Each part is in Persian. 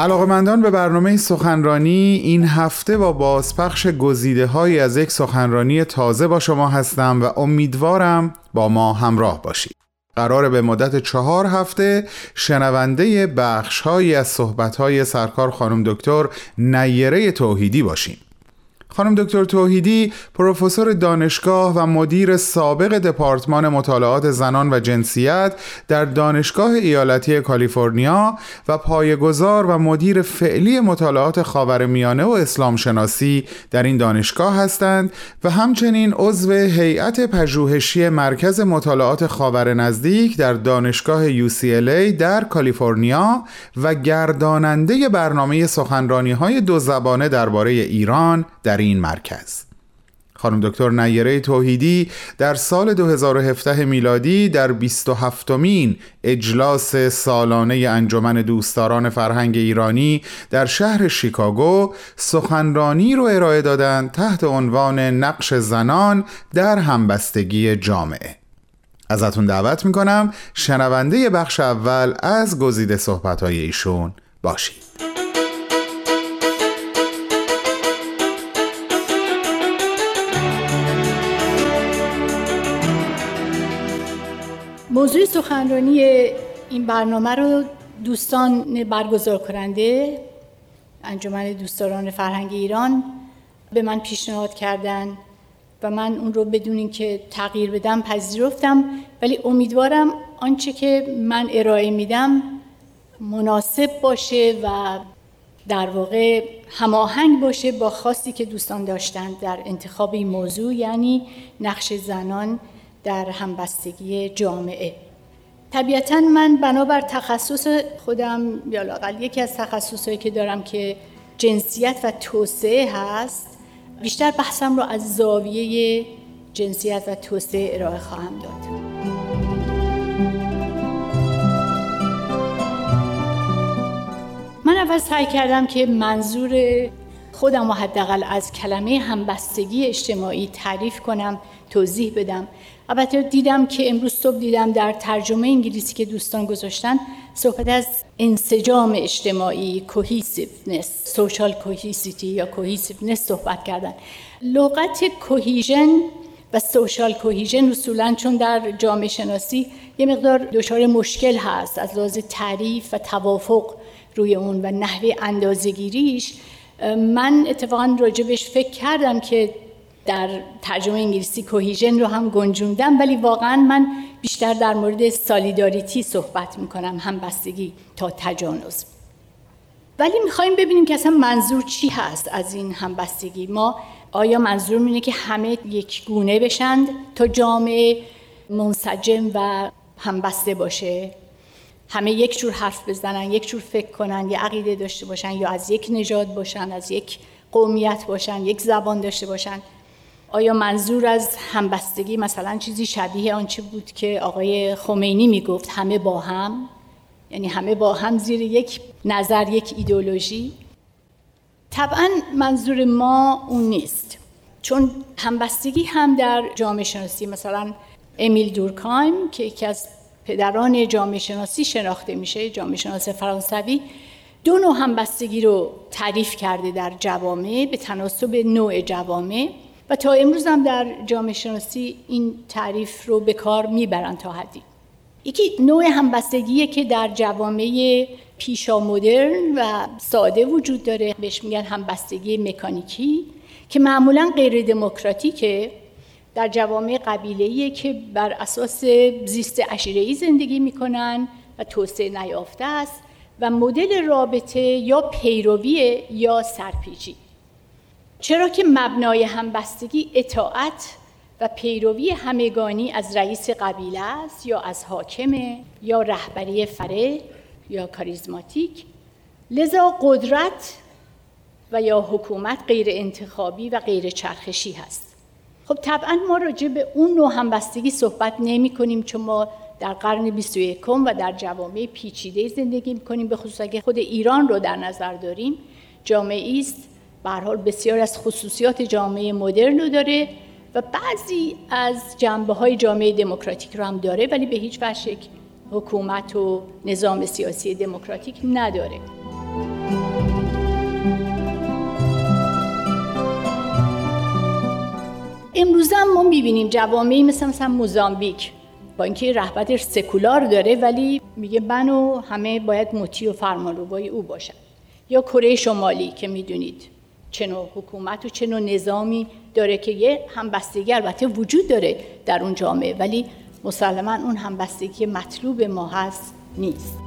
علاقمندان به برنامه سخنرانی این هفته با بازپخش گزیده های از یک سخنرانی تازه با شما هستم و امیدوارم با ما همراه باشید. قرار به مدت چهار هفته شنونده بخش های از صحبت های سرکار خانم دکتر نیره توحیدی باشیم. خانم دکتر توحیدی پروفسور دانشگاه و مدیر سابق دپارتمان مطالعات زنان و جنسیت در دانشگاه ایالتی کالیفرنیا و پایه‌گذار و مدیر فعلی مطالعات خاورمیانه و اسلام شناسی در این دانشگاه هستند و همچنین عضو هیئت پژوهشی مرکز مطالعات خاور نزدیک در دانشگاه UCLA در کالیفرنیا و گرداننده برنامه سخنرانی های دو زبانه درباره ایران در این مرکز. خانم دکتر نیره توحیدی در سال 2017 میلادی در 27 مین اجلاس سالانه انجمن دوستداران فرهنگ ایرانی در شهر شیکاگو سخنرانی رو ارائه دادند تحت عنوان نقش زنان در همبستگی جامعه. ازتون دعوت می‌کنم شنونده بخش اول از گزیده صحبتهای ایشون باشید. موضوع سخنرانی این برنامه رو دوستان برگزار کننده انجمن دوستداران فرهنگ ایران به من پیشنهاد کردن و من اون رو بدون اینکه تغییر بدم پذیرفتم. ولی امیدوارم آنچه که من ارائه میدم مناسب باشه و در واقع هماهنگ باشه با خاصی که دوستان داشتند در انتخاب این موضوع یعنی نقش زنان در همبستگی جامعه. طبیعتا من بنابر تخصص خودم یا لاقل یکی از تخصصهایی که دارم که جنسیت و توسعه هست بیشتر بحثم رو از زاویه جنسیت و توسعه ارائه خواهم داد. من اول سعی کردم که منظور خودم و حداقل از کلمه همبستگی اجتماعی تعریف کنم توضیح بدم. البته دیدم که امروز صبح دیدم در ترجمه انگلیسی که دوستان گذاشتن صحبت از انسجام اجتماعی کوهیسیونس سوشال کوهیسیتی یا کوهیسیونس صحبت کردن. لغت کوهیژن و سوشال کوهیژن اصولا چون در جامعه شناسی یه مقدار دچار مشکل هست از لحاظ تعریف و توافق روی اون و نحوه اندازگیریش من اتفاقا راجبش فکر کردم که در ترجمه انگلیسی کوهیژن رو هم گنجوندم ولی واقعا من بیشتر در مورد سالیداریتی صحبت می‌کنم هم بستگی تا تجانز ولی می‌خوایم ببینیم که اصلا منظور چی هست از این همبستگی. ما آیا منظور اینه که همه یک گونه بشند تا جامعه منسجم و همبسته باشه؟ همه یک جور حرف بزنن یک جور فکر کنن یا عقیده داشته باشن یا از یک نژاد باشن از یک قومیت باشن یک زبان داشته باشن. آیا منظور از همبستگی مثلا چیزی شبیه آنچه بود که آقای خمینی می‌گفت همه با هم؟ یعنی همه با هم زیر یک نظر یک ایدولوژی طبعا منظور ما اون نیست. چون همبستگی هم در جامعه شناسی مثلا امیل دورکایم که یکی از پدران جامعه شناسی شناخته میشه جامعه شناس فرانسوی. دو نوع همبستگی رو تعریف کرده در جوامع به تناسب نوع جوامع. و تا امروز هم در جامعه شناسی این تعریف رو به کار می‌برن تا حدی. یکی نوع همبستگیه که در جوامع پیشا مدرن و ساده وجود داره بهش میگن همبستگی مکانیکی که معمولا غیر دموکراتیکه در جوامع قبیله‌ایه که بر اساس زیست عشیره‌ای زندگی می‌کنن و توسعه نیافته است و مدل رابطه یا پیروی یا سرپیچی. چرا که مبنای همبستگی اطاعت و پیروی همگانی از رئیس قبیله است یا از حاکمه یا رهبری فره یا کاریزماتیک لذا قدرت و یا حکومت غیر انتخابی و غیر چرخشی هست. خب طبعا ما راجع به اون نوع همبستگی صحبت نمی کنیم چون ما در قرن 21 و در جوامع پیچیده زندگی می کنیم به خصوص اگه خود ایران رو در نظر داریم. جامعه است به حال بسیار از خصوصیات جامعه مدرن رو داره و بعضی از جنبه های جامعه دموکراتیک رو هم داره ولی به هیچ وجه حکومت و نظام سیاسی دموکراتیک نداره. امروز هم ما می‌بینیم جوامعی مثل مثلا موزامبیک با اینکه رهبر سکولار داره ولی میگه من و همه باید مطیع و فرمانروای او باشن. یا کره شمالی که می‌دونید چه نوع حکومت و چه نوع نظامی داره که یه همبستگی البته وجود داره در اون جامعه ولی مسلما اون همبستگی مطلوب ما هست نیست.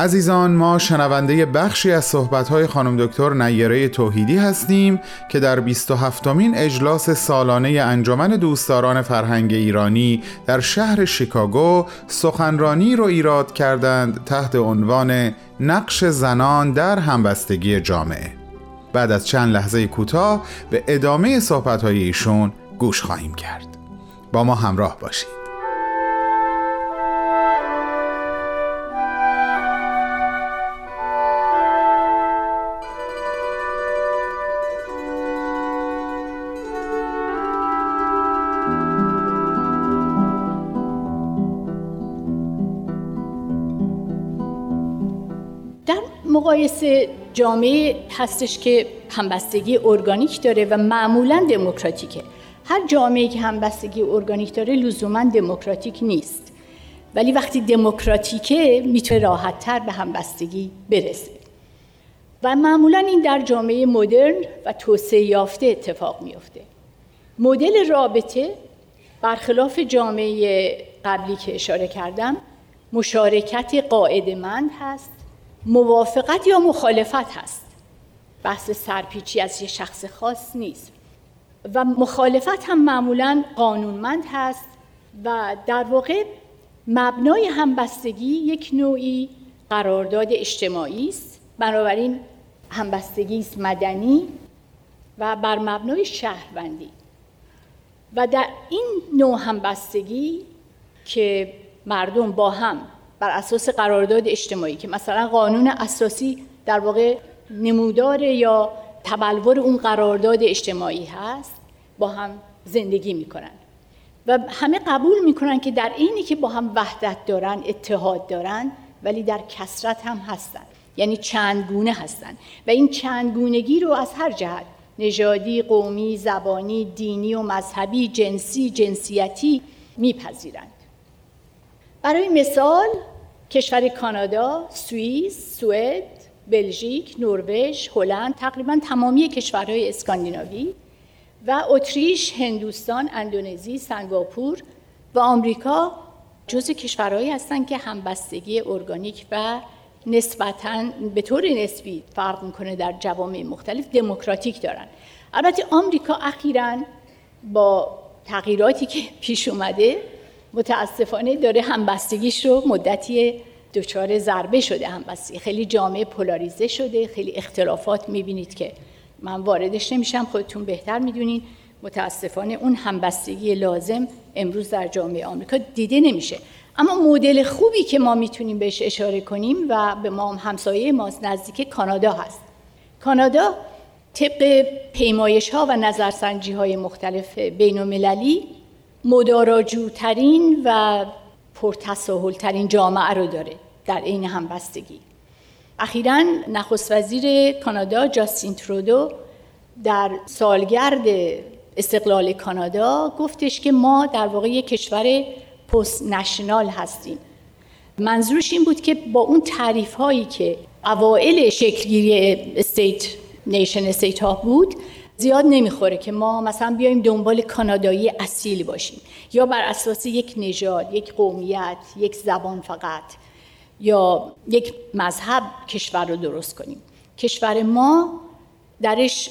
عزیزان ما شنونده بخشی از صحبت‌های خانم دکتر نیره توحیدی هستیم که در 27 مین اجلاس سالانه انجمن دوستداران فرهنگ ایرانی در شهر شیکاگو سخنرانی رو ایراد کردند تحت عنوان نقش زنان در همبستگی جامعه. بعد از چند لحظه کوتاه به ادامه صحبت‌های ایشون گوش خواهیم کرد. با ما همراه باشید. مقایسه جامعه هستش که همبستگی ارگانیک داره و معمولا دموکراتیکه. هر جامعه که همبستگی ارگانیک داره لزوما دموکراتیک نیست. ولی وقتی دموکراتیکه می‌تونه راحتتر به همبستگی برسه. و معمولا این در جامعه مدرن و توسعه یافته اتفاق میافته. مدل رابطه برخلاف جامعه قبلی که اشاره کردم مشارکت قاعدمند هست موافقت یا مخالفت هست؟ بحث سرپیچی از یه شخص خاص نیست. و مخالفت هم معمولا قانونمند هست و در واقع مبنای همبستگی یک نوعی قرارداد اجتماعی است. بنابراین همبستگی است مدنی و بر مبنای شهروندی. و در این نوع همبستگی که مردم با هم بر اساس قرارداد اجتماعی که مثلا قانون اساسی در واقع نمودار یا تبلور اون قرارداد اجتماعی هست با هم زندگی می‌کنن. و همه قبول می‌کنن که در اینی که با هم وحدت دارن اتحاد دارن ولی در کسرت هم هستن. یعنی چند گونه هستن. و این چند گونگی رو از هر جهت نژادی، قومی، زبانی، دینی و مذهبی، جنسی، جنسیتی میپذیرند. برای مثال کشور کانادا، سوئیس، سوئد، بلژیک، نروژ، هلند، تقریبا تمامی کشورهای اسکاندیناوی و اتریش، هندوستان، اندونزی، سنگاپور و آمریکا جزء کشورهایی هستند که همبستگی ارگانیک و نسبتا به طور نسبی فرق می‌کنه در جوامع مختلف دموکراتیک دارن. البته آمریکا اخیرا با تغییراتی که پیش اومده متاسفانه داره همبستگیش رو مدتی دچار ضربه شده همبستگی. خیلی جامعه پولاریزه شده خیلی اختلافات می‌بینید که من واردش نمیشم خودتون بهتر می‌دونین. متاسفانه اون همبستگی لازم امروز در جامعه آمریکا دیده نمیشه. اما مدل خوبی که ما می‌تونیم بهش اشاره کنیم و به ما همسایه ماست نزدیک کانادا هست. کانادا طبق پیمایش ها و نظرسنجی های مختلف بین المللی مداراجوترین و پرتساهلترین جامعه رو داره در عین همبستگی. اخیرا نخست وزیر کانادا جاستین ترودو در سالگرد استقلال کانادا گفتش که ما در واقع یک کشور post national هستیم. منظورش این بود که با اون تعریف هایی که اوائل شکلگیری state nation state ها بود زیاد نمی‌خوره که ما مثلا بیایم دنبال کانادایی اصیل باشیم. یا بر اساس یک نژاد یک قومیت یک زبان فقط یا یک مذهب کشور رو درست کنیم. کشور ما درش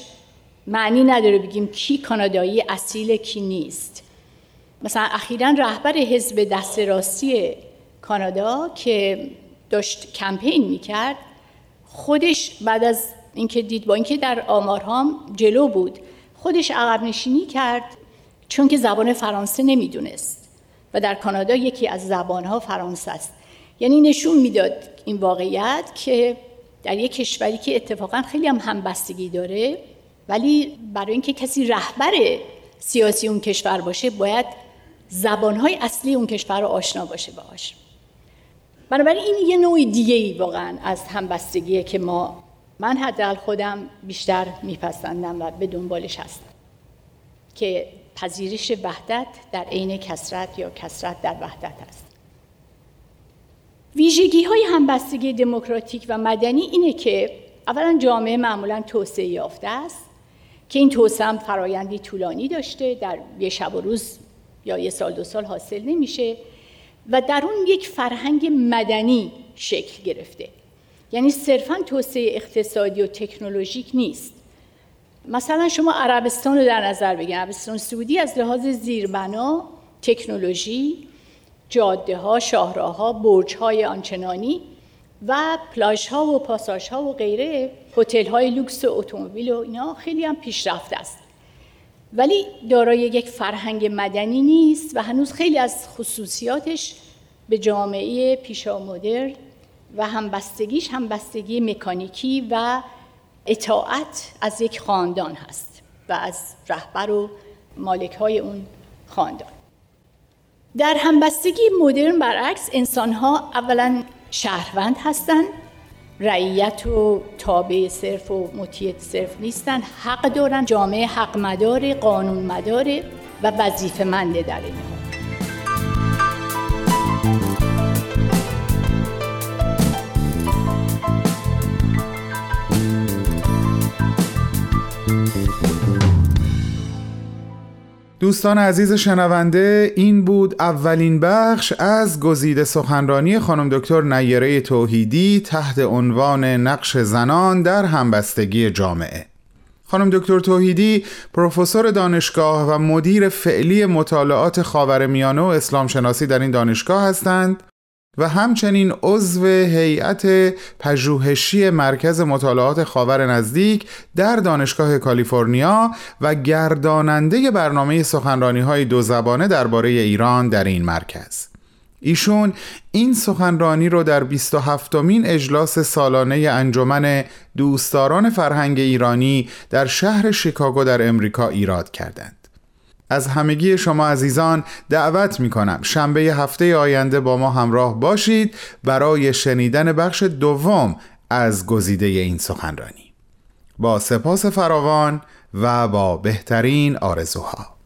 معنی نداره بگیم کی کانادایی اصیل کی نیست. مثلا اخیرا رهبر حزب دست راستی کانادا که داشت کمپین می‌کرد خودش بعد از اینکه دید با اینکه در آمارها جلو بود خودش عقب نشینی کرد چون که زبان فرانسه نمی‌دونست. و در کانادا یکی از زبانها فرانسه است. یعنی نشون می‌داد این واقعیت که در یک کشوری که اتفاقا خیلی هم همبستگی داره ولی برای اینکه کسی رهبر سیاسی اون کشور باشه باید زبانهای اصلی اون کشور رو آشنا باشه باهاش. بنابراین این یه نوع دیگه ای واقعا از همبستگیه که ما من حداقل خودم بیشتر میپسندم و به دنبالش هستم که پذیرش وحدت در عین کسرت یا کسرت در وحدت است. ویژگی های همبستگی دموکراتیک و مدنی اینه که اولا جامعه معمولا توسعه یافته است که این توسعه هم فرایندی طولانی داشته در یه شب و روز یا یه سال دو سال حاصل نمیشه و در اون یک فرهنگ مدنی شکل گرفته. یعنی صرفا توسعه اقتصادی و تکنولوژیک نیست. مثلا شما عربستان رو در نظر بگیرید. عربستان سعودی از لحاظ زیربنا تکنولوژی جاده ها شاهراه ها برج های آنچنانی و پلاژ ها و پاساژ ها و غیره هتل های لوکس و اتومبیل و اینا خیلی هم پیشرفته است. ولی دارای یک فرهنگ مدنی نیست و هنوز خیلی از خصوصیاتش به جامعه مدرن و همبستگیش همبستگی مکانیکی و اطاعت از یک خاندان هست و از رهبر و مالک های اون خاندان. در همبستگی مدرن برعکس انسان ها اولا شهروند هستند رعیت و تابع صرف و مطیع صرف نیستن حق دارن جامعه حق مداره قانون مداره و وظیفه منده در این دوستان عزیز شنونده این بود اولین بخش از گزیده سخنرانی خانم دکتر نیره توحیدی تحت عنوان نقش زنان در همبستگی جامعه. خانم دکتر توحیدی پروفسور دانشگاه و مدیر فعلی مطالعات خاورمیانه و اسلام شناسی در این دانشگاه هستند. و همچنین عضو هیئت پژوهشی مرکز مطالعات خاور نزدیک در دانشگاه کالیفرنیا و گرداننده برنامه سخنرانی های دو زبانه درباره ایران در این مرکز. ایشون این سخنرانی رو در 27 مین اجلاس سالانه انجمن دوستداران فرهنگ ایرانی در شهر شیکاگو در امریکا ایراد کردند. از همگی شما عزیزان دعوت می کنم شنبه هفته آینده با ما همراه باشید برای شنیدن بخش دوم از گزیده این سخنرانی. با سپاس فراوان و با بهترین آرزوها.